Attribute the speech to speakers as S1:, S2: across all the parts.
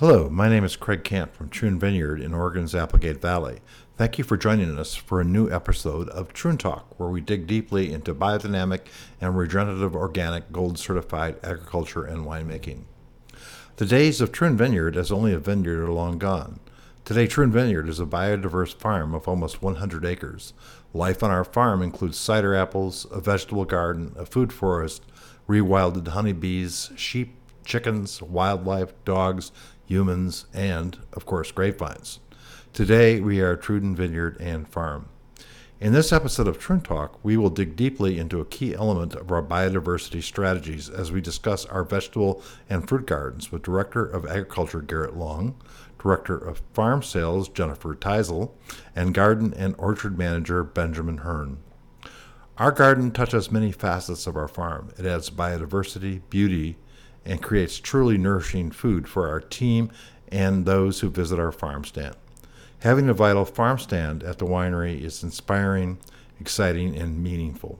S1: Hello, my name is Craig Camp from Troon Vineyard in Oregon's Applegate Valley. Thank you for joining us for a new episode of Troon Talk, where we dig deeply into biodynamic and regenerative organic gold certified agriculture and winemaking. The days of Troon Vineyard as only a vineyard are long gone. Today, Troon Vineyard is a biodiverse farm of almost 100 acres. Life on our farm includes cider apples, a vegetable garden, a food forest, rewilded honeybees, sheep, chickens, wildlife, dogs, humans, and, of course, grapevines. Today, we are Troon Vineyard and Farm. In this episode of Troon Talk, we will dig deeply into a key element of our biodiversity strategies as we discuss our vegetable and fruit gardens with Director of Agriculture Garett Long, Director of Farm Sales Jennifer Teisl, and Garden and Orchard Manager Benjamin Hyrn. Our garden touches many facets of our farm. It adds biodiversity, beauty, and creates truly nourishing food for our team and those who visit our farm stand. Having a vital farm stand at the winery is inspiring, exciting, and meaningful.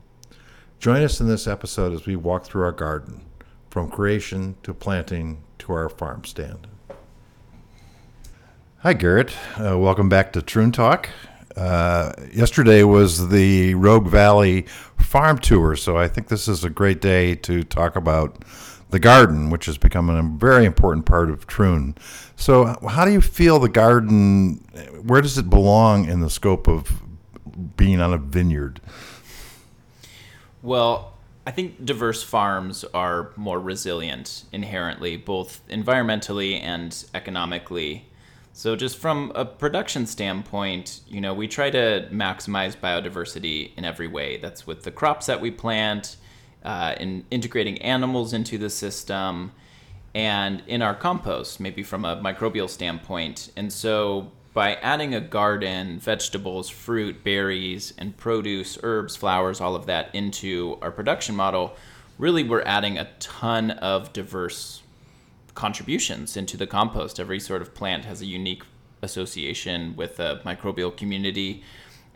S1: Join us in this episode as we walk through our garden, from creation to planting to our farm stand. Hi, Garett. Uh, welcome back to Troon Talk. Uh, yesterday was the Rogue Valley Farm Tour, so I think this is a great day to talk about the garden, which has become a very important part of Troon. So, how do you feel the garden? Where does it belong in the scope of being on a vineyard?
S2: Well, I think diverse farms are more resilient inherently, both environmentally and economically. So, just from a production standpoint, you know, we try to maximize biodiversity in every way. That's with the crops that we plant, uh, in integrating animals into the system, and in our compost, maybe from a microbial standpoint. And so by adding a garden, vegetables, fruit, berries, and produce, herbs, flowers, all of that into our production model, really we're adding a ton of diverse contributions into the compost. Every sort of plant has a unique association with a microbial community.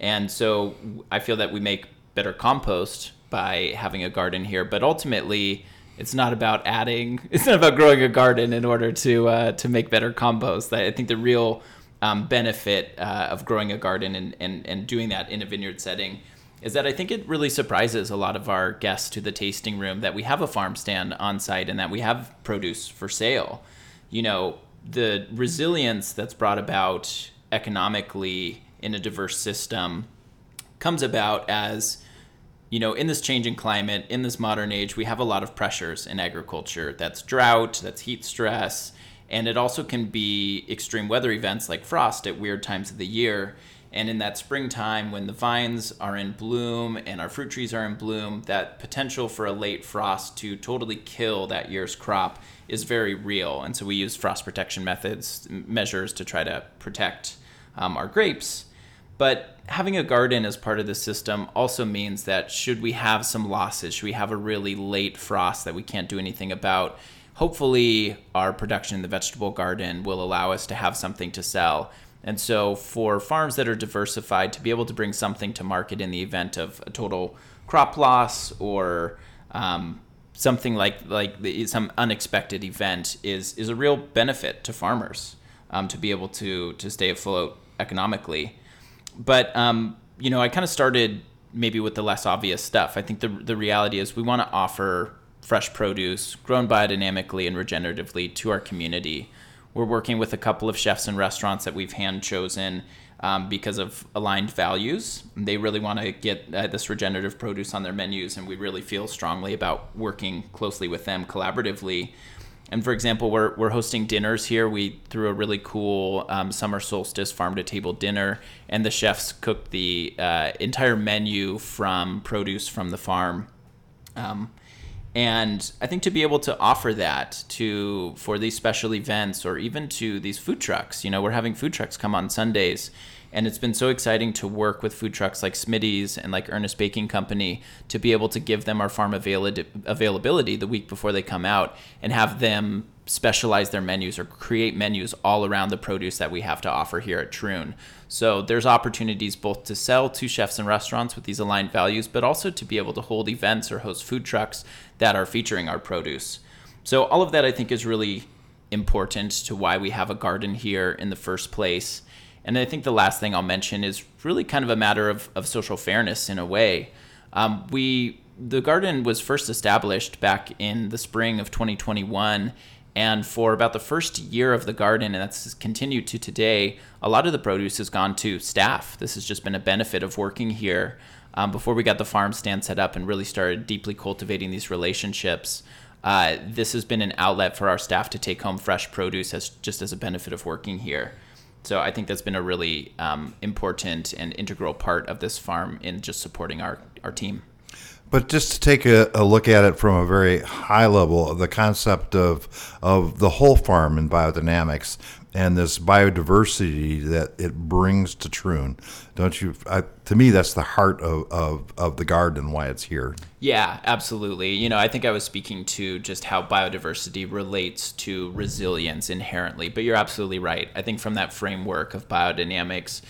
S2: And so I feel that we make better compost by having a garden here. But ultimately, it's not about adding. It's not about growing a garden in order to uh, to make better compost. I think the real um, benefit uh, of growing a garden and, and and doing that in a vineyard setting is that I think it really surprises a lot of our guests to the tasting room that we have a farm stand on site and that we have produce for sale. You know, the resilience that's brought about economically in a diverse system comes about as you know, in this changing climate, in this modern age, we have a lot of pressures in agriculture. That's drought, that's heat stress, and it also can be extreme weather events like frost at weird times of the year. And in that springtime, when the vines are in bloom and our fruit trees are in bloom, that potential for a late frost to totally kill that year's crop is very real. And so we use frost protection methods, measures to try to protect um, our grapes. But having a garden as part of the system also means that should we have some losses, should we have a really late frost that we can't do anything about, hopefully our production in the vegetable garden will allow us to have something to sell. And so for farms that are diversified to be able to bring something to market in the event of a total crop loss or um, something like like the, some unexpected event is is a real benefit to farmers um, to be able to to stay afloat economically but um, you know, I kind of started maybe with the less obvious stuff. I think the the reality is we want to offer fresh produce grown biodynamically and regeneratively to our community. We're working with a couple of chefs and restaurants that we've hand chosen um, because of aligned values. They really want to get uh, this regenerative produce on their menus, and we really feel strongly about working closely with them collaboratively and for example, we're, we're hosting dinners here. We threw a really cool um, summer solstice farm to table dinner, and the chefs cooked the uh, entire menu from produce from the farm. Um, and I think to be able to offer that to for these special events or even to these food trucks, you know, we're having food trucks come on Sundays and it's been so exciting to work with food trucks like Smitty's and like Ernest Baking Company to be able to give them our farm avail- availability the week before they come out and have them specialize their menus or create menus all around the produce that we have to offer here at Troon. So there's opportunities both to sell to chefs and restaurants with these aligned values, but also to be able to hold events or host food trucks that are featuring our produce. So all of that I think is really important to why we have a garden here in the first place. And I think the last thing I'll mention is really kind of a matter of, of social fairness in a way. Um, we the garden was first established back in the spring of 2021 and for about the first year of the garden, and that's continued to today, a lot of the produce has gone to staff. This has just been a benefit of working here. Um, before we got the farm stand set up and really started deeply cultivating these relationships, uh, this has been an outlet for our staff to take home fresh produce as just as a benefit of working here. So I think that's been a really um, important and integral part of this farm in just supporting our, our team.
S1: But just to take a, a, look at it from a very high level, the concept of of the whole farm in biodynamics and this biodiversity that it brings to Troon, don't you? I, to me, that's the heart of, of, of the garden why it's here.
S2: Yeah, absolutely. You know, I think I was speaking to just how biodiversity relates to resilience inherently, but you're absolutely right. I think from that framework of biodynamics,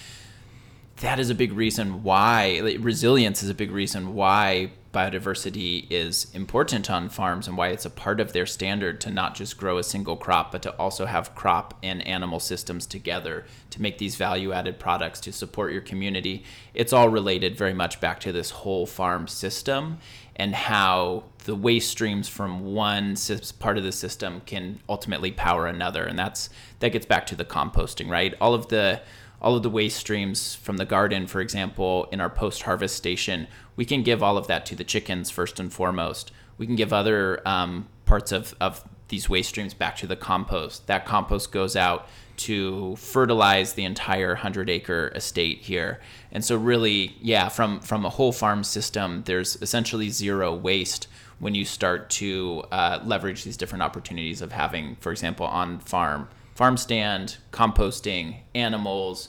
S2: that is a big reason why like, resilience is a big reason why biodiversity is important on farms and why it's a part of their standard to not just grow a single crop, but to also have crop and animal systems together to make these value added products to support your community. It's all related very much back to this whole farm system and how the waste streams from one part of the system can ultimately power another. And that's that gets back to the composting, right? All of the all of the waste streams from the garden, for example, in our post harvest station, we can give all of that to the chickens first and foremost. We can give other um, parts of, of these waste streams back to the compost. That compost goes out to fertilize the entire 100 acre estate here. And so really, yeah, from from a whole farm system, there's essentially zero waste when you start to uh, leverage these different opportunities of having, for example, on farm farm stand, composting, animals,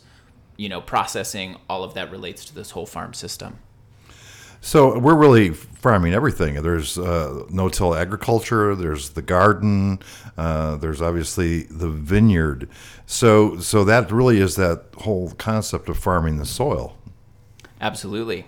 S2: you know, processing, all of that relates to this whole farm system.
S1: So we're really farming everything. There's uh, no-till agriculture. There's the garden. Uh, there's obviously the vineyard. So so that really is that whole concept of farming the soil.
S2: Absolutely.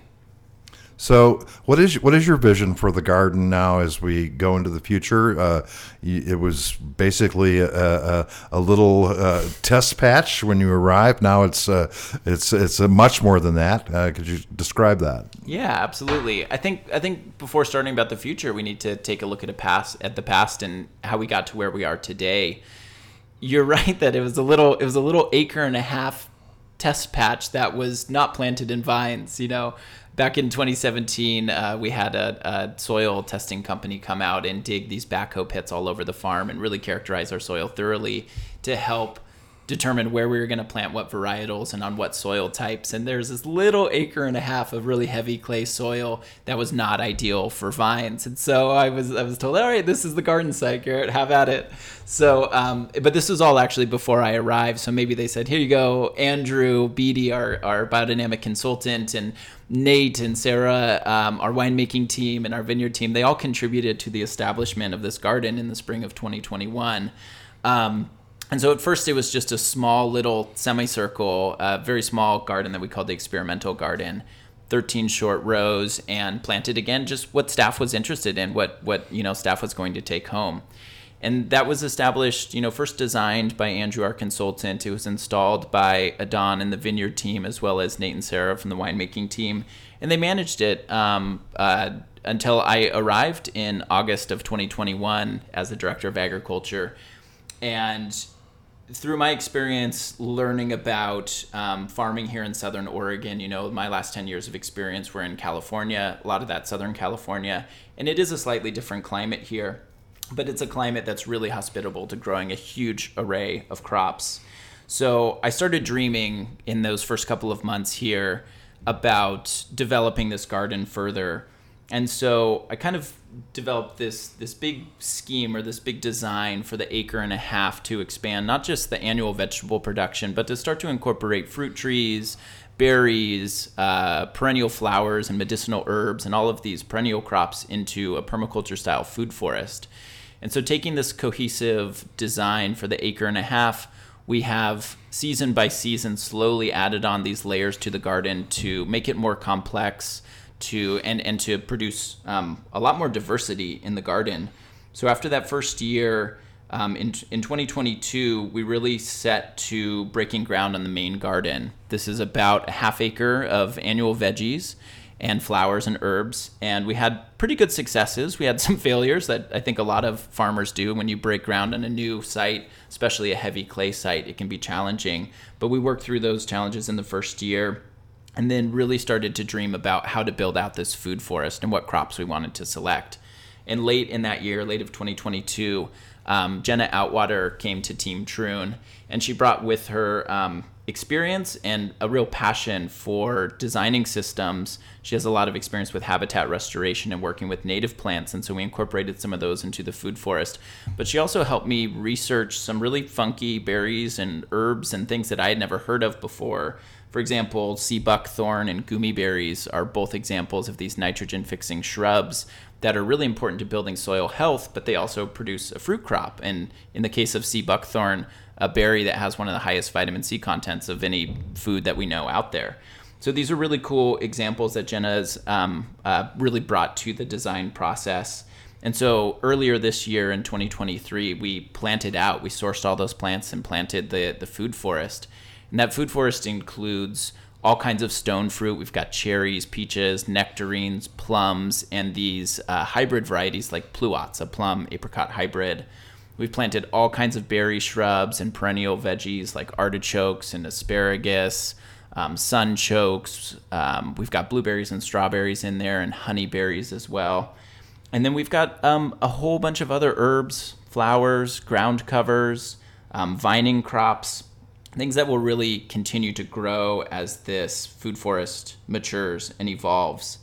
S1: So, what is what is your vision for the garden now as we go into the future? Uh, it was basically a, a, a little uh, test patch when you arrived. Now it's uh, it's it's much more than that. Uh, could you describe that?
S2: Yeah, absolutely. I think I think before starting about the future, we need to take a look at a past at the past and how we got to where we are today. You're right that it was a little it was a little acre and a half test patch that was not planted in vines. You know back in 2017, uh, we had a, a, soil testing company come out and dig these backhoe pits all over the farm and really characterize our soil thoroughly to help determine where we were going to plant what varietals and on what soil types. And there's this little acre and a half of really heavy clay soil that was not ideal for vines. And so I was I was told, all right, this is the garden site, Garett, have at it. So, um, but this was all actually before I arrived. So maybe they said, here you go, Andrew Beatty, our, our biodynamic consultant, and Nate and Sarah, um, our winemaking team and our vineyard team, they all contributed to the establishment of this garden in the spring of 2021. Um, and so at first it was just a small little semicircle, uh, very small garden that we called the experimental garden. 13 short rows and planted again just what staff was interested in, what what you know staff was going to take home. And that was established, you know, first designed by Andrew, our consultant. It was installed by Adon and the vineyard team, as well as Nate and Sarah from the winemaking team. And they managed it um, uh, until I arrived in August of 2021 as the director of agriculture. And through my experience learning about um, farming here in Southern Oregon, you know, my last 10 years of experience were in California, a lot of that Southern California, and it is a slightly different climate here, but it's a climate that's really hospitable to growing a huge array of crops. So I started dreaming in those first couple of months here about developing this garden further. And so I kind of developed this this big scheme or this big design for the acre and a half to expand not just the annual vegetable production, but to start to incorporate fruit trees, berries, uh, perennial flowers, and medicinal herbs, and all of these perennial crops into a permaculture style food forest. And so, taking this cohesive design for the acre and a half, we have season by season slowly added on these layers to the garden to make it more complex to and and to produce um, a lot more diversity in the garden. So after that first year, Um, in, in 2022, we really set to breaking ground on the main garden. This is about a half acre of annual veggies and flowers and herbs. And we had pretty good successes. We had some failures that I think a lot of farmers do when you break ground on a new site, especially a heavy clay site. It can be challenging. But we worked through those challenges in the first year and then really started to dream about how to build out this food forest and what crops we wanted to select. And late in that year, late of 2022, um, Jenna Outwater came to Team Troon, and she brought with her um, experience and a real passion for designing systems. She has a lot of experience with habitat restoration and working with native plants, and so we incorporated some of those into the food forest. But she also helped me research some really funky berries and herbs and things that I had never heard of before. For example, sea buckthorn and goumi berries are both examples of these nitrogen fixing shrubs that are really important to building soil health, but they also produce a fruit crop. And in the case of sea buckthorn, a berry that has one of the highest vitamin C contents of any food that we know out there. So these are really cool examples that Jenna's um, uh, really brought to the design process. And so earlier this year in 2023, we planted out, we sourced all those plants and planted the, the food forest. And that food forest includes all kinds of stone fruit. We've got cherries, peaches, nectarines, plums, and these uh, hybrid varieties like pluots, a plum apricot hybrid. We've planted all kinds of berry shrubs and perennial veggies like artichokes and asparagus, um, sunchokes. Um, we've got blueberries and strawberries in there, and honeyberries as well. And then we've got um, a whole bunch of other herbs, flowers, ground covers, um, vining crops, things that will really continue to grow as this food forest matures and evolves.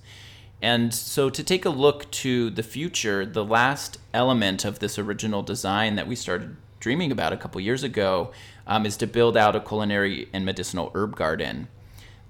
S2: And so, to take a look to the future, the last element of this original design that we started dreaming about a couple years ago um, is to build out a culinary and medicinal herb garden.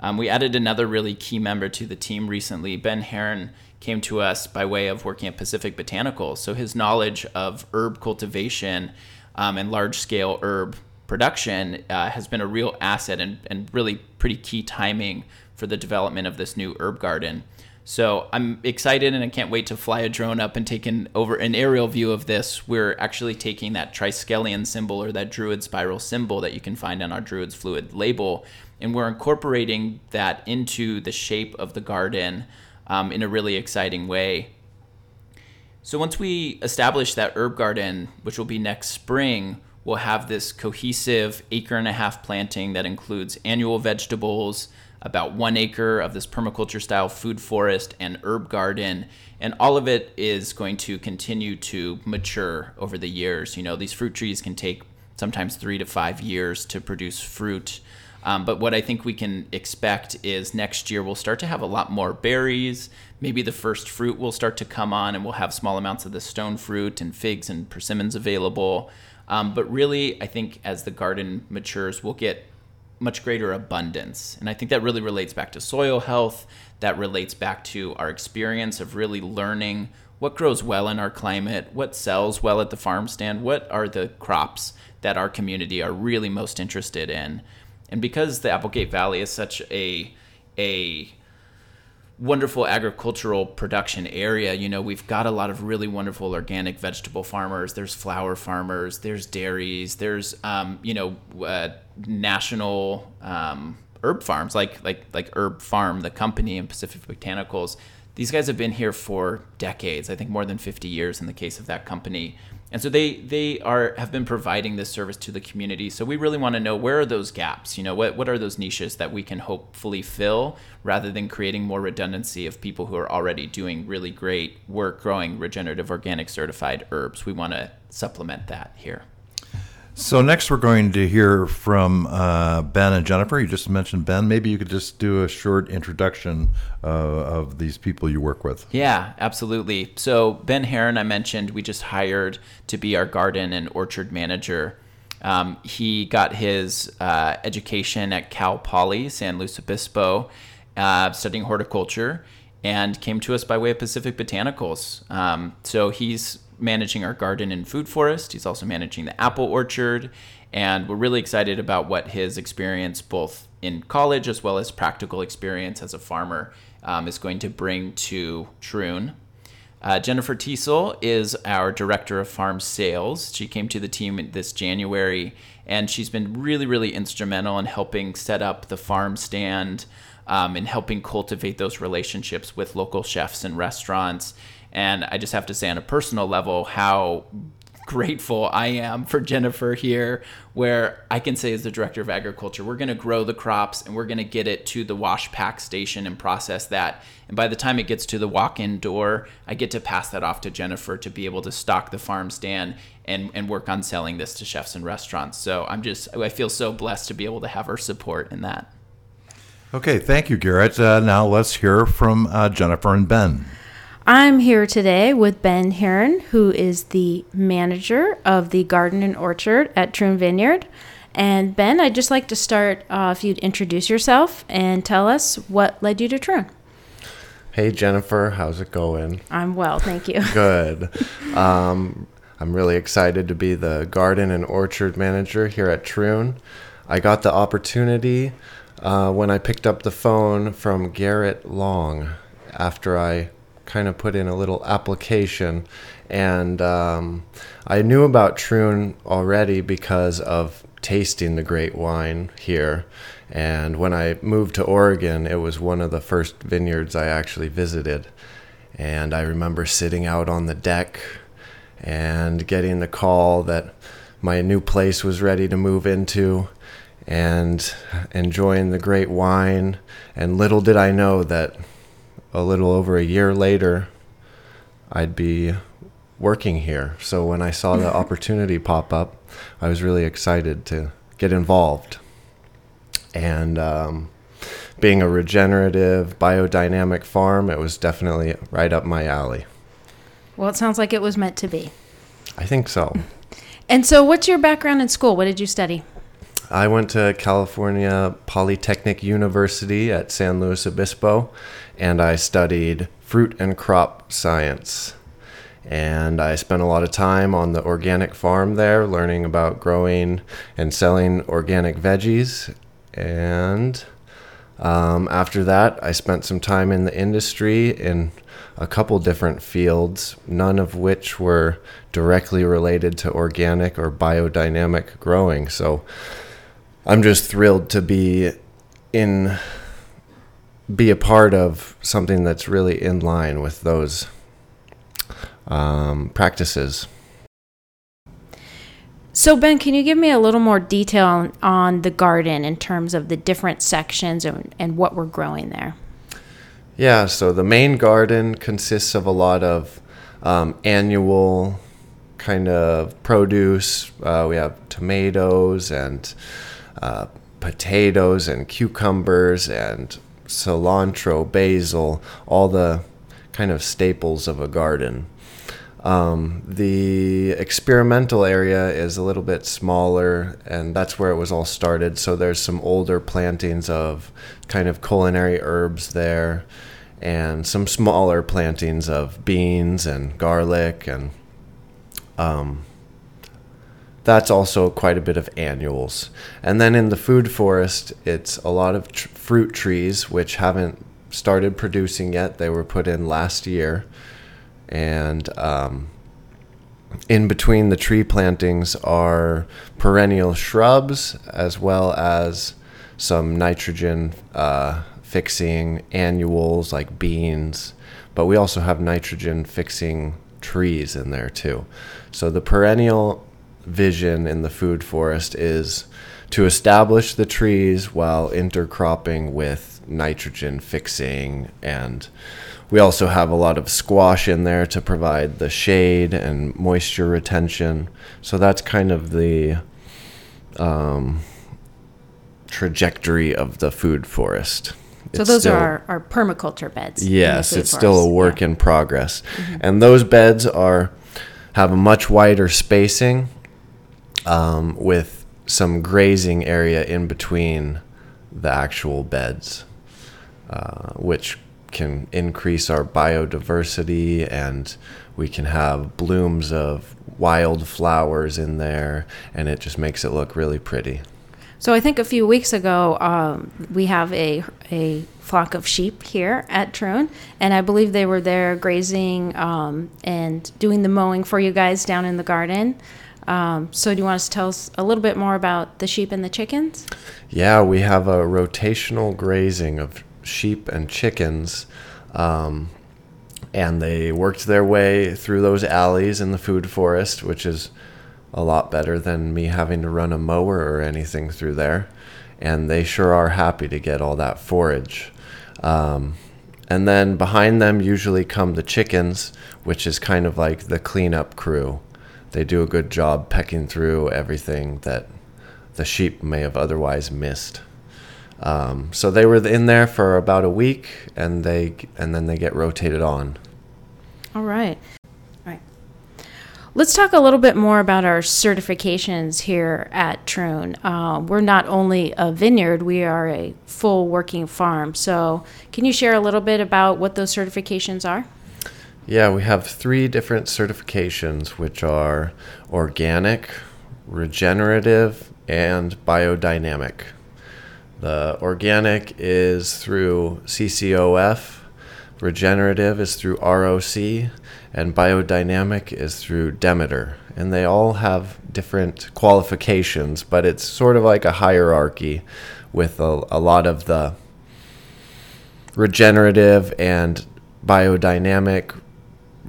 S2: Um, we added another really key member to the team recently. Ben Hyrn came to us by way of working at Pacific Botanicals. So, his knowledge of herb cultivation um, and large scale herb production uh, has been a real asset and, and really pretty key timing for the development of this new herb garden. So I'm excited and I can't wait to fly a drone up and take an over an aerial view of this. We're actually taking that triskelion symbol or that druid spiral symbol that you can find on our druid's fluid label, and we're incorporating that into the shape of the garden um, in a really exciting way. So once we establish that herb garden, which will be next spring, we'll have this cohesive acre and a half planting that includes annual vegetables, about one acre of this permaculture style food forest and herb garden. And all of it is going to continue to mature over the years. You know, these fruit trees can take sometimes three to five years to produce fruit. Um, but what I think we can expect is next year we'll start to have a lot more berries. Maybe the first fruit will start to come on, and we'll have small amounts of the stone fruit and figs and persimmons available. Um, but really, I think as the garden matures, we'll get much greater abundance. And I think that really relates back to soil health. That relates back to our experience of really learning what grows well in our climate, what sells well at the farm stand, what are the crops that our community are really most interested in. And because the Applegate Valley is such a a wonderful agricultural production area. You know, we've got a lot of really wonderful organic vegetable farmers. There's flower farmers. There's dairies. There's um, you know uh, national um, herb farms like like like Herb Pharm, the company, and Pacific Botanicals. These guys have been here for decades. I think more than 50 years in the case of that company. And so they they are have been providing this service to the community. So we really want to know where are those gaps? You know what what are those niches that we can hopefully fill rather than creating more redundancy of people who are already doing really great work growing regenerative organic certified herbs? We want to supplement that here
S1: so next, we're going to hear from uh, Ben and Jennifer. You just mentioned Ben. Maybe you could just do a short introduction uh, of these people you work with.
S2: Yeah, absolutely. So Ben Hyrn, I mentioned, we just hired to be our garden and orchard manager. Um, he got his uh, education at Cal Poly San Luis Obispo, uh, studying horticulture, and came to us by way of Pacific Botanicals. Um, so he's managing our garden and food forest. He's also managing the apple orchard. And we're really excited about what his experience, both in college as well as practical experience as a farmer, um, is going to bring to Troon. Uh, Jennifer Teisl is our director of farm sales. She came to the team this January, and she's been really, really instrumental in helping set up the farm stand um, and helping cultivate those relationships with local chefs and restaurants. And I just have to say, on a personal level, how grateful I am for Jennifer here, where I can say, as the director of agriculture, we're going to grow the crops and we're going to get it to the wash pack station and process that. And by the time it gets to the walk in door, I get to pass that off to Jennifer to be able to stock the farm stand and, and work on selling this to chefs and restaurants. So I'm just, I feel so blessed to be able to have her support in that.
S1: Okay, thank you, Garett. Uh, now let's hear from uh, Jennifer and Ben.
S3: I'm here today with Ben Hyrn, who is the manager of the garden and orchard at Troon Vineyard. And Ben, I'd just like to start uh, if you'd introduce yourself and tell us what led you to Troon.
S4: Hey Jennifer, how's it going?
S3: I'm well, thank you.
S4: Good. Um, I'm really excited to be the garden and orchard manager here at Troon. I got the opportunity uh, when I picked up the phone from Garett Long after I kind of put in a little application. And um, I knew about Troon already because of tasting the great wine here. And when I moved to Oregon, it was one of the first vineyards I actually visited. And I remember sitting out on the deck and getting the call that my new place was ready to move into and enjoying the great wine. And little did I know that a little over a year later, I'd be working here. So when I saw the opportunity pop up, I was really excited to get involved. And um, being a regenerative, biodynamic farm, it was definitely right up my alley.
S3: Well, it sounds like it was meant to be.
S4: I think so.
S3: And so, what's your background in school? What did you study?
S4: I went to California Polytechnic University at San Luis Obispo, and I studied fruit and crop science. And I spent a lot of time on the organic farm there, learning about growing and selling organic veggies. And um, after that, I spent some time in the industry in a couple different fields, none of which were directly related to organic or biodynamic growing. So I'm just thrilled to be in be a part of something that's really in line with those um, practices.
S3: So, Ben, can you give me a little more detail on, on the garden in terms of the different sections and, and what we're growing there?
S4: Yeah, so the main garden consists of a lot of um, annual kind of produce. Uh, we have tomatoes and uh, potatoes and cucumbers and cilantro, basil, all the kind of staples of a garden. Um, the experimental area is a little bit smaller, and that's where it was all started. So there's some older plantings of kind of culinary herbs there, and some smaller plantings of beans and garlic, and um, that's also quite a bit of annuals. And then in the food forest, it's a lot of tr- fruit trees, which haven't started producing yet. They were put in last year and um, in between the tree plantings are perennial shrubs as well as some nitrogen uh, fixing annuals like beans, but we also have nitrogen fixing trees in there too. So the perennial vision in the food forest is to establish the trees while intercropping with nitrogen fixing and we also have a lot of squash in there to provide the shade and moisture retention. So that's kind of the um, trajectory of the food forest.
S3: So it's those still, are our, our, permaculture beds.
S4: Yes, it's forest. still a work yeah. in progress. Mm-hmm. And those beds are have a much wider spacing um, with some grazing area in between the actual beds, uh, which can increase our biodiversity and we can have blooms of wild flowers in there and it just makes it look really pretty.
S3: So I think a few weeks ago, um, we have a a flock of sheep here at Troon, and I believe they were there grazing um, and doing the mowing for you guys down in the garden. Um, so do you want us to tell us a little bit more about the sheep and the chickens?
S4: Yeah, we have a rotational grazing of sheep and chickens. Um, and they worked their way through those alleys in the food forest, which is a lot better than me having to run a mower or anything through there. And they sure are happy to get all that forage. Um, and then behind them usually come the chickens, which is kind of like the cleanup crew. They do a good job pecking through everything that the sheep may have otherwise missed. Um, so they were in there for about a week, and they and then they get rotated on.
S3: All right. All right. Let's talk a little bit more about our certifications here at Troon. Uh, we're not only a vineyard, we are a full working farm. So, can you share a little bit about what those certifications are?
S4: Yeah, we have three different certifications, which are organic, regenerative, and biodynamic. The organic is through CCOF, regenerative is through ROC, and biodynamic is through Demeter. And they all have different qualifications, but it's sort of like a hierarchy with a, a lot of the regenerative and biodynamic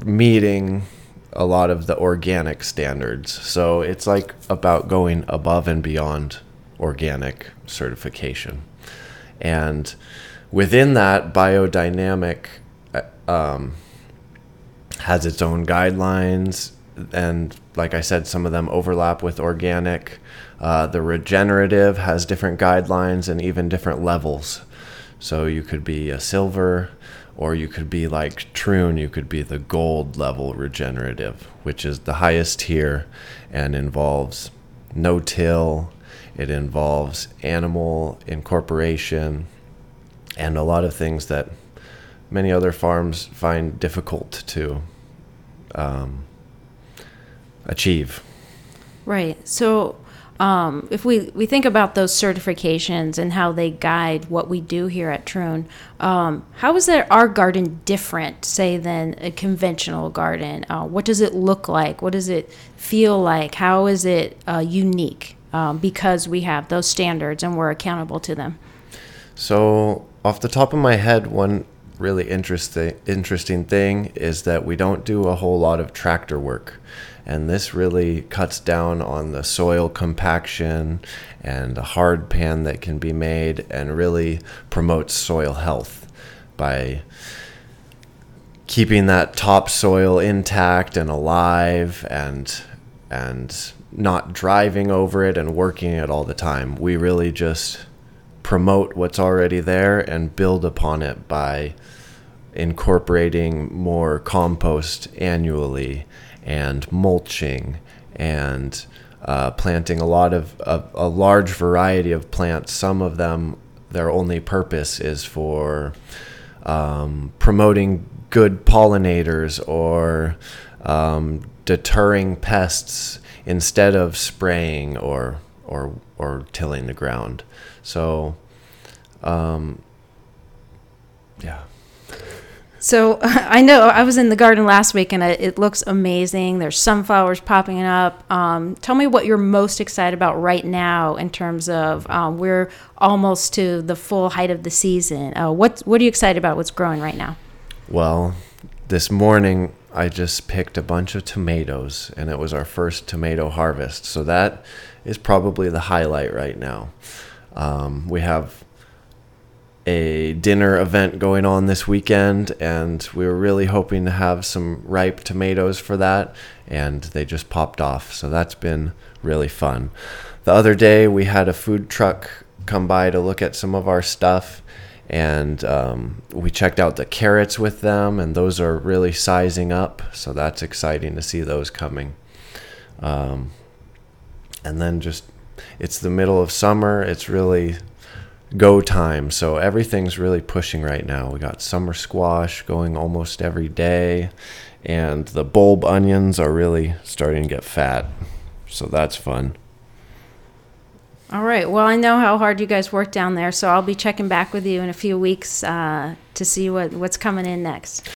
S4: meeting a lot of the organic standards. So it's like about going above and beyond organic certification. And within that, biodynamic uh, um, has its own guidelines. And like I said, some of them overlap with organic. Uh, the regenerative has different guidelines and even different levels. So you could be a silver, or you could be like Troon, you could be the gold level regenerative, which is the highest tier and involves no till, it involves animal incorporation, and a lot of things that many other farms find difficult to um, achieve.
S3: Right. So, um, if we, we think about those certifications and how they guide what we do here at Troon, um, how is our garden different, say, than a conventional garden? Uh, what does it look like? What does it feel like? How is it uh, unique? Um, because we have those standards and we're accountable to them.
S4: So, off the top of my head, one really interesting interesting thing is that we don't do a whole lot of tractor work and this really cuts down on the soil compaction and the hard pan that can be made and really promotes soil health by keeping that topsoil intact and alive and and not driving over it and working it all the time. We really just promote what's already there and build upon it by incorporating more compost annually and mulching and uh, planting a lot of, of a large variety of plants. Some of them, their only purpose is for um, promoting good pollinators or um, deterring pests instead of spraying or or or tilling the ground. So, um.
S3: So I know I was in the garden last week and it looks amazing. There's sunflowers popping up. Um, tell me what you're most excited about right now in terms of um, we're almost to the full height of the season. Uh, what what are you excited about? What's growing right now?
S4: Well, this morning I just picked a bunch of tomatoes and it was our first tomato harvest. So that is probably the highlight right now. Um, we have a dinner event going on this weekend, and we were really hoping to have some ripe tomatoes for that, and they just popped off. So that's been really fun. The other day, we had a food truck come by to look at some of our stuff, and um, we checked out the carrots with them, and those are really sizing up. So that's exciting to see those coming. Um, and then just, it's the middle of summer. It's really go time. So everything's really pushing right now. We got summer squash going almost every day, and the bulb onions are really starting to get fat. So that's fun.
S3: All right. Well, I know how hard you guys work down there, so I'll be checking back with you in a few weeks uh, to see what, what's coming in next.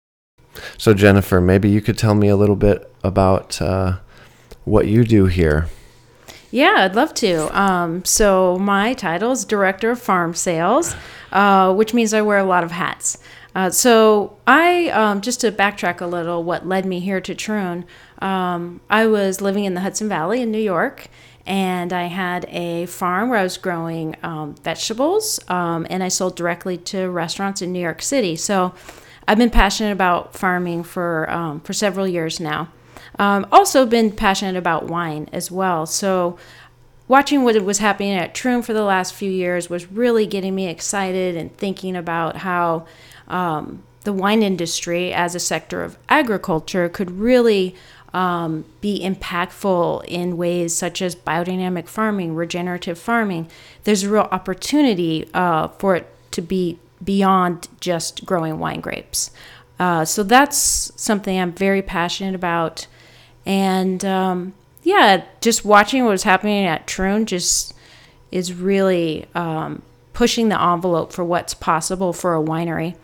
S4: So, Jennifer, maybe you could tell me a little bit about uh, what you do here.
S3: Yeah, I'd love to. Um, so, my title is Director of Farm Sales, uh, which means I wear a lot of hats. Uh, so, I, um, just to backtrack a little, what led me here to Troon, um, I was living in the Hudson Valley in New York and I had a farm where I was growing um, vegetables, um, and I sold directly to restaurants in New York City. So I've been passionate about farming for um, for several years now. Um, also been passionate about wine as well. So watching what was happening at Troon for the last few years was really getting me excited and thinking about how um, the wine industry as a sector of agriculture could really um, be impactful in ways such as biodynamic farming, regenerative farming. There's a real opportunity uh, for it to be beyond just growing wine grapes. Uh, so that's something I'm very passionate about. And um, yeah, just watching what was happening at Troon just is really um, pushing the envelope for what's possible for a winery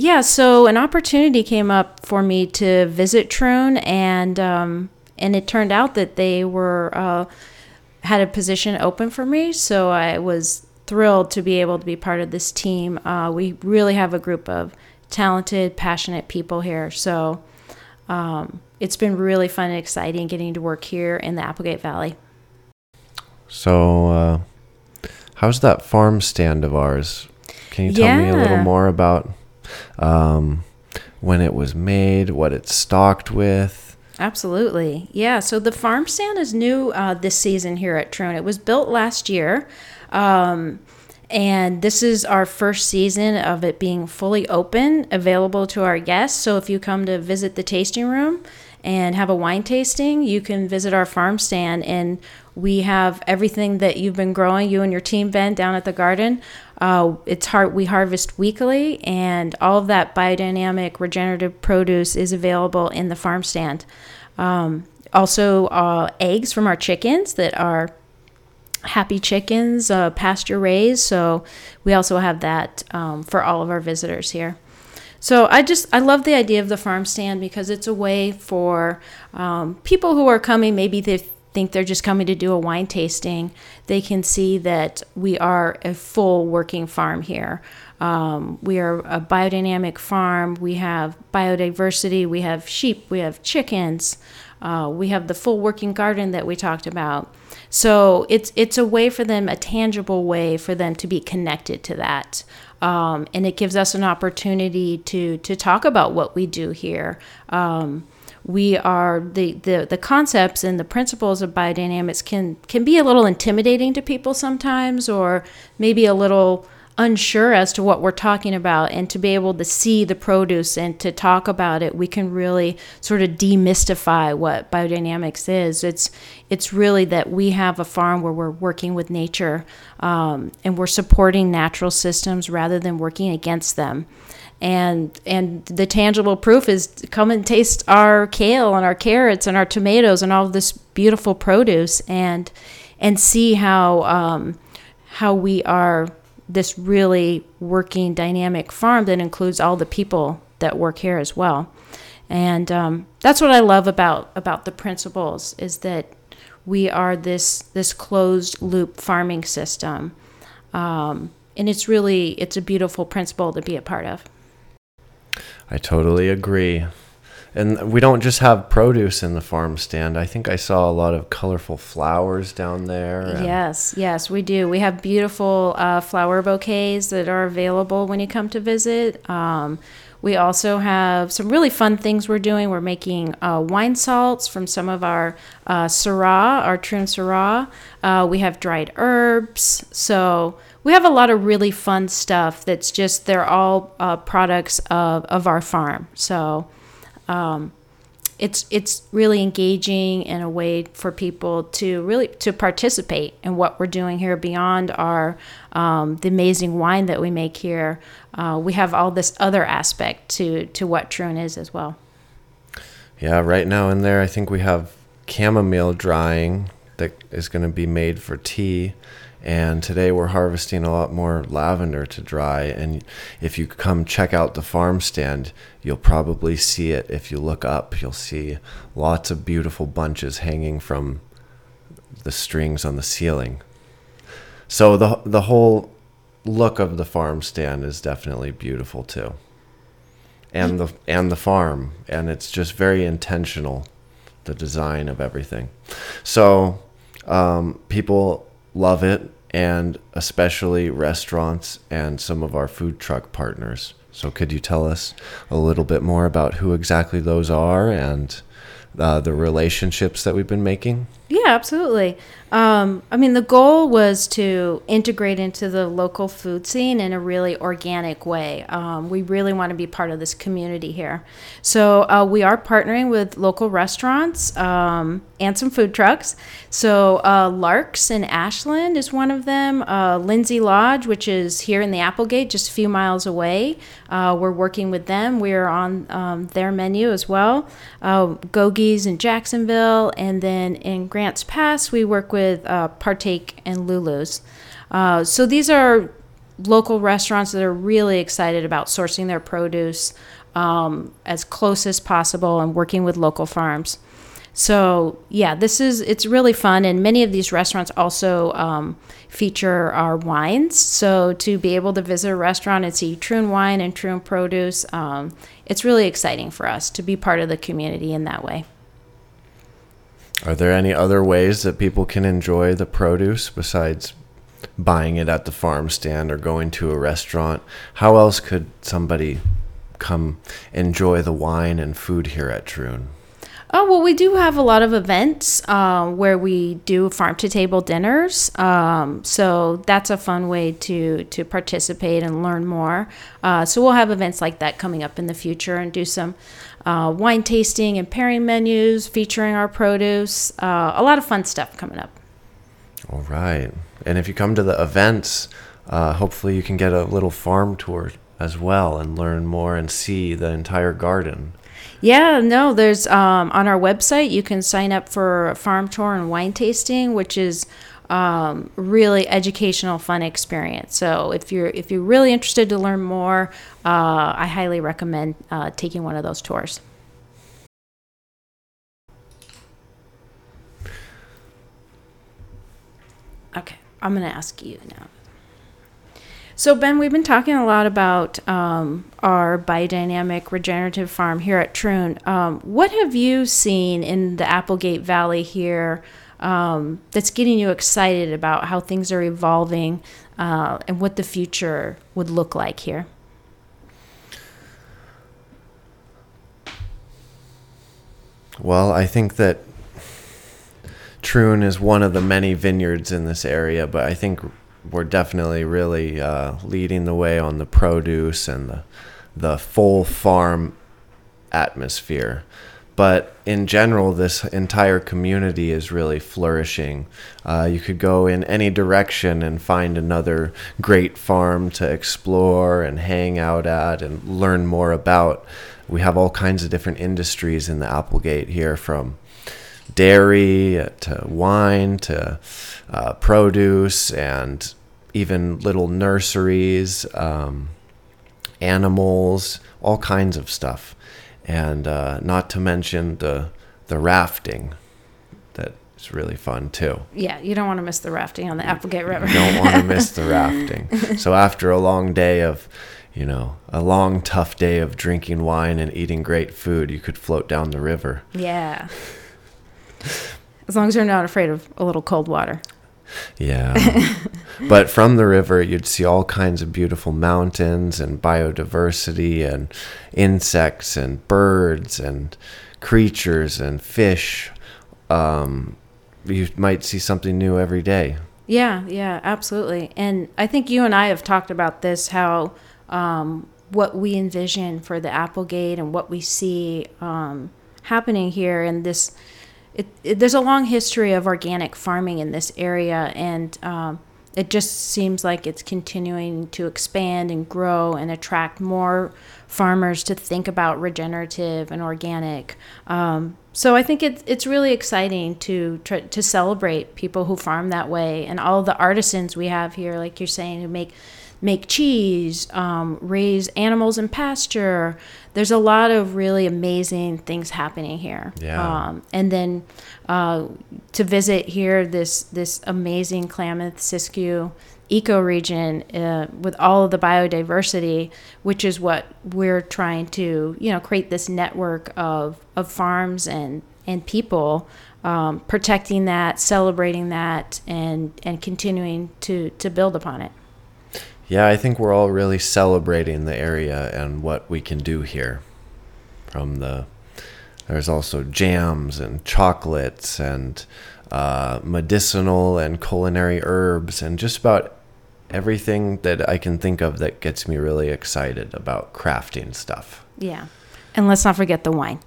S3: yeah, so an opportunity came up for me to visit Troon, and um, and it turned out that they were uh, had a position open for me. So I was thrilled to be able to be part of this team. Uh, we really have a group of talented, passionate people here. So um, it's been really fun and exciting getting to work here in the Applegate Valley.
S4: So, uh, how's that farm stand of ours? Can you tell yeah. me a little more about um, when it was made, what it's stocked with.
S3: Absolutely. Yeah. So the farm stand is new uh, this season here at Troon. It was built last year. Um, and this is our first season of it being fully open, available to our guests. So if you come to visit the tasting room and have a wine tasting, you can visit our farm stand and we have everything that you've been growing, you and your team, Ben, down at the garden. Uh, it's hard. We harvest weekly, and all of that biodynamic regenerative produce is available in the farm stand. Um, also, uh, eggs from our chickens that are happy chickens, uh, pasture raised. So we also have that um, for all of our visitors here. So I just I love the idea of the farm stand because it's a way for um, people who are coming. Maybe they think they're just coming to do a wine tasting, they can see that we are a full working farm here. Um, we are a biodynamic farm. We have biodiversity. We have sheep. We have chickens. Uh, we have the full working garden that we talked about. So it's it's a way for them, a tangible way for them to be connected to that. Um, and it gives us an opportunity to to talk about what we do here. Um, we are the, the the concepts and the principles of biodynamics can can be a little intimidating to people sometimes or maybe a little unsure as to what we're talking about and to be able to see the produce and to talk about it we can really sort of demystify what biodynamics is. It's it's really that we have a farm where we're working with nature um, and we're supporting natural systems rather than working against them. And and the tangible proof is come and taste our kale and our carrots and our tomatoes and all this beautiful produce and and see how um, how we are this really working dynamic farm that includes all the people that work here as well. And um, that's what I love about about the principles is that we are this this closed loop farming system. Um, and it's really it's a beautiful principle to be a part of.
S4: I totally agree. And we don't just have produce in the farm stand. I think I saw a lot of colorful flowers down there.
S3: Yes, yes, we do. We have beautiful uh, flower bouquets that are available when you come to visit. Um, we also have some really fun things we're doing. We're making uh, wine salts from some of our uh, Syrah, our Troon Syrah. Uh, we have dried herbs. So we have a lot of really fun stuff that's just they're all uh, products of, of our farm so um, it's it's really engaging in a way for people to really to participate in what we're doing here beyond our um, the amazing wine that we make here uh, we have all this other aspect to to what Troon is as well
S4: yeah right now in there I think we have chamomile drying that is going to be made for tea. And today we're harvesting a lot more lavender to dry. And if you come check out the farm stand, you'll probably see it. If you look up, you'll see lots of beautiful bunches hanging from the strings on the ceiling. So the the whole look of the farm stand is definitely beautiful too. And the and the farm and it's just very intentional the design of everything. So um, people love it and especially restaurants and some of our food truck partners. So could you tell us a little bit more about who exactly those are and uh, the relationships that we've been making?
S3: Yeah, absolutely. Um, I mean, the goal was to integrate into the local food scene in a really organic way. Um, we really want to be part of this community here. So uh, we are partnering with local restaurants um, and some food trucks. So uh, Larks in Ashland is one of them. Uh, Lindsay Lodge, which is here in the Applegate, just a few miles away. Uh, we're working with them. We're on um, their menu as well. Uh, In Jacksonville, and then in Grants Pass, we work with uh, Partake and Lulu's. Uh, so these are local restaurants that are really excited about sourcing their produce um, as close as possible and working with local farms. So yeah, this is it's really fun, and many of these restaurants also um, feature our wines. So to be able to visit a restaurant and see Troon wine and Troon produce, um, it's really exciting for us to be part of the community in that way.
S4: Are there any other ways that people can enjoy the produce besides buying it at the farm stand or going to a restaurant? How else could somebody come enjoy the wine and food here at Troon?
S3: Oh, well, we do have a lot of events uh, where we do farm to table dinners. Um, so that's a fun way to, to participate and learn more. Uh, so we'll have events like that coming up in the future and do some uh, wine tasting and pairing menus featuring our produce. Uh, a lot of fun stuff coming up.
S4: All right. And if you come to the events, uh, hopefully you can get a little farm tour as well and learn more and see the entire garden.
S3: Yeah, no, there's um, on our website you can sign up for farm tour and wine tasting, which is um, really educational, fun experience. So if you're if you're really interested to learn more, uh, I highly recommend uh, taking one of those tours. Okay, I'm gonna ask you now. So, Ben, we've been talking a lot about um, our biodynamic regenerative farm here at Troon. Um, what have you seen in the Applegate Valley here um, that's getting you excited about how things are evolving uh, and what the future would look like here?
S4: Well, I think that Troon is one of the many vineyards in this area, but I think we're definitely really uh, leading the way on the produce and the the full farm atmosphere. But in general, this entire community is really flourishing. Uh, you could go in any direction and find another great farm to explore and hang out at and learn more about. We have all kinds of different industries in the Applegate here, from dairy to wine to uh, produce and even little nurseries, um, animals, all kinds of stuff, and uh, not to mention the the rafting. That is really fun too.
S3: Yeah, you don't want to miss the rafting on the Applegate River.
S4: You don't want to miss the rafting. So after a long day of you know, a long, tough day of drinking wine and eating great food, you could float down the river.
S3: Yeah. As long as you're not afraid of a little cold water.
S4: Yeah. but from the river, you'd see all kinds of beautiful mountains and biodiversity and insects and birds and creatures and fish. Um, you might see something new every day.
S3: Yeah, yeah, absolutely. And I think you and I have talked about this how um, what we envision for the Applegate and what we see um, happening here and this it, it, there's a long history of organic farming in this area and um, it just seems like it's continuing to expand and grow and attract more farmers to think about regenerative and organic. Um, so I think it's it's really exciting to to celebrate people who farm that way and all the artisans we have here, like you're saying, who make make cheese, um, raise animals in pasture. There's a lot of really amazing things happening here.
S4: Yeah.
S3: Um, and then uh, to visit here, this this amazing Klamath Siskiyou ecoregion uh, with all of the biodiversity, which is what we're trying to, you know, create this network of, of farms and, and people, um, protecting that, celebrating that, and, and continuing to, to build upon it.
S4: Yeah, I think we're all really celebrating the area and what we can do here. From the there's also jams and chocolates and uh, medicinal and culinary herbs and just about everything that I can think of that gets me really excited about crafting stuff.
S3: Yeah. And let's not forget the wine.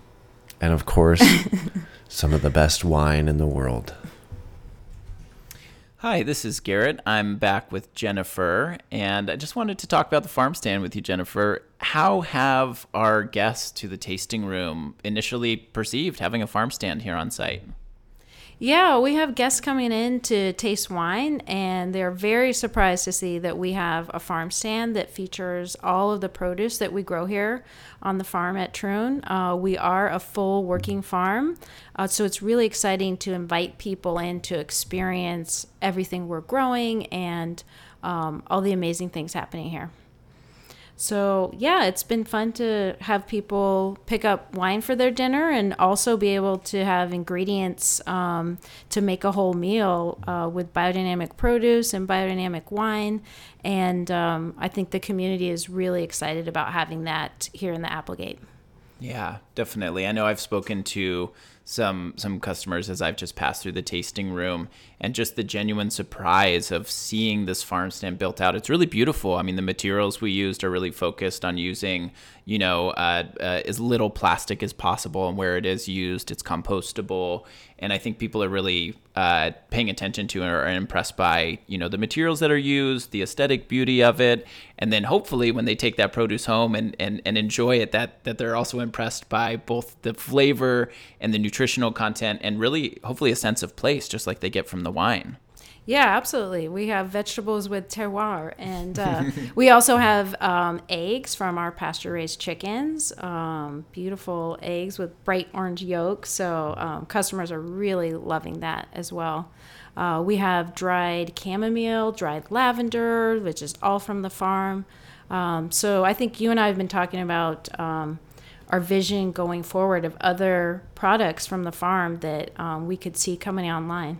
S4: And of course, some of the best wine in the world.
S2: Hi, this is Garett. I'm back with Jennifer, and I just wanted to talk about the farm stand with you, Jennifer. How have our guests to the tasting room initially perceived having a farm stand here on site?
S3: Yeah, we have guests coming in to taste wine, and they're very surprised to see that we have a farm stand that features all of the produce that we grow here on the farm at Troon. Uh, we are a full working farm, uh, so it's really exciting to invite people in to experience everything we're growing and um, all the amazing things happening here. So, yeah, it's been fun to have people pick up wine for their dinner and also be able to have ingredients um, to make a whole meal uh, with biodynamic produce and biodynamic wine. And um, I think the community is really excited about having that here in the Applegate.
S2: Yeah, definitely. I know I've spoken to some some customers as I've just passed through the tasting room and just the genuine surprise of seeing this farm stand built out. It's really beautiful. I mean, the materials we used are really focused on using, you know, uh, uh, as little plastic as possible, and where it is used, it's compostable. And I think people are really uh, paying attention to and are impressed by, you know, the materials that are used, the aesthetic beauty of it, and then hopefully when they take that produce home and, and, and enjoy it, that that they're also impressed by both the flavor and the nutritional content, and really hopefully a sense of place, just like they get from the wine.
S3: Yeah, absolutely. We have vegetables with terroir, and uh, we also have um, eggs from our pasture-raised chickens. Um, beautiful eggs with bright orange yolk. So um, customers are really loving that as well. Uh, we have dried chamomile, dried lavender, which is all from the farm. Um, so I think you and I have been talking about um, our vision going forward of other products from the farm that um, we could see coming online.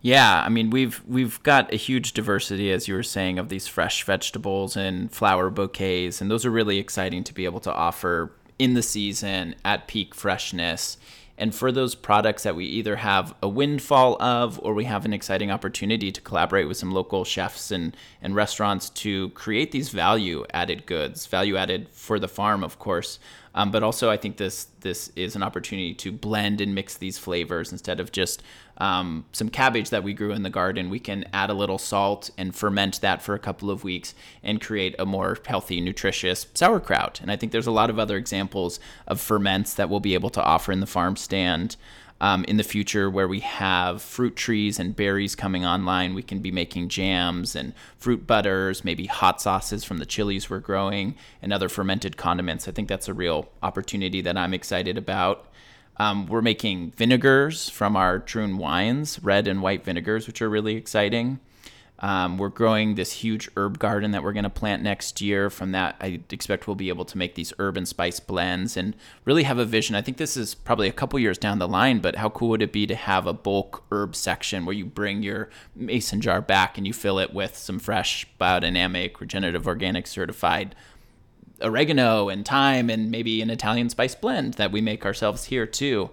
S2: Yeah, I mean we've we've got a huge diversity, as you were saying, of these fresh vegetables and flower bouquets, and those are really exciting to be able to offer in the season at peak freshness. And for those products that we either have a windfall of or we have an exciting opportunity to collaborate with some local chefs and, and restaurants to create these value added goods, value added for the farm, of course, um, but also, I think this this is an opportunity to blend and mix these flavors instead of just um, some cabbage that we grew in the garden. We can add a little salt and ferment that for a couple of weeks and create a more healthy, nutritious sauerkraut. And I think there's a lot of other examples of ferments that we'll be able to offer in the farm stand um, in the future where we have fruit trees and berries coming online. We can be making jams and fruit butters, maybe hot sauces from the chilies we're growing, and other fermented condiments. I think that's a real opportunity that I'm excited about. Um, we're making vinegars from our Troon wines, red and white vinegars, which are really exciting. Um, we're growing this huge herb garden that we're going to plant next year. From that, I expect we'll be able to make these herb and spice blends and really have a vision. I think this is probably a couple years down the line, but how cool would it be to have a bulk herb section where you bring your mason jar back and you fill it with some fresh, biodynamic, regenerative, organic certified oregano and thyme and maybe an Italian spice blend that we make ourselves here too.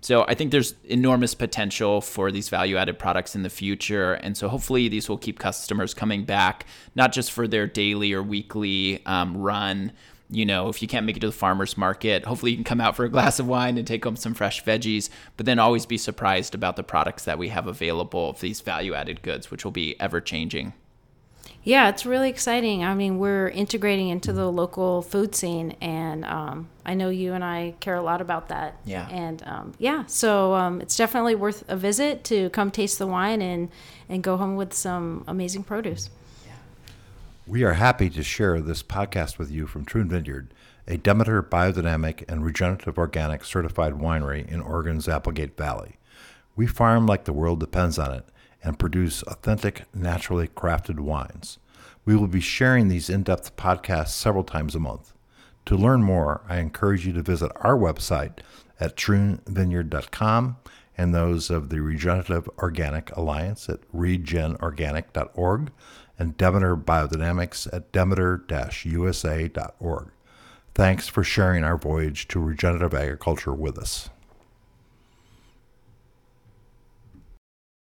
S2: So I think there's enormous potential for these value added products in the future. And so hopefully these will keep customers coming back, not just for their daily or weekly um, run you know, if you can't make it to the farmer's market, hopefully you can come out for a glass of wine and take home some fresh veggies, but then always be surprised about the products that we have available of these value added goods, which will be ever changing.
S3: Yeah, it's really exciting. I mean, we're integrating into the local food scene, and um, I know you and I care a lot about that.
S2: Yeah.
S3: And um, yeah, so um, it's definitely worth a visit to come taste the wine and and go home with some amazing produce.
S1: We are happy to share this podcast with you from Troon Vineyard, a Demeter biodynamic and regenerative organic certified winery in Oregon's Applegate Valley. We farm like the world depends on it and produce authentic, naturally crafted wines. We will be sharing these in depth podcasts several times a month. To learn more, I encourage you to visit our website at troonvineyard.com and those of the Regenerative Organic Alliance at regenorganic.org and Demeter Biodynamics at demeter-usa.org. Thanks for sharing our voyage to regenerative agriculture with us.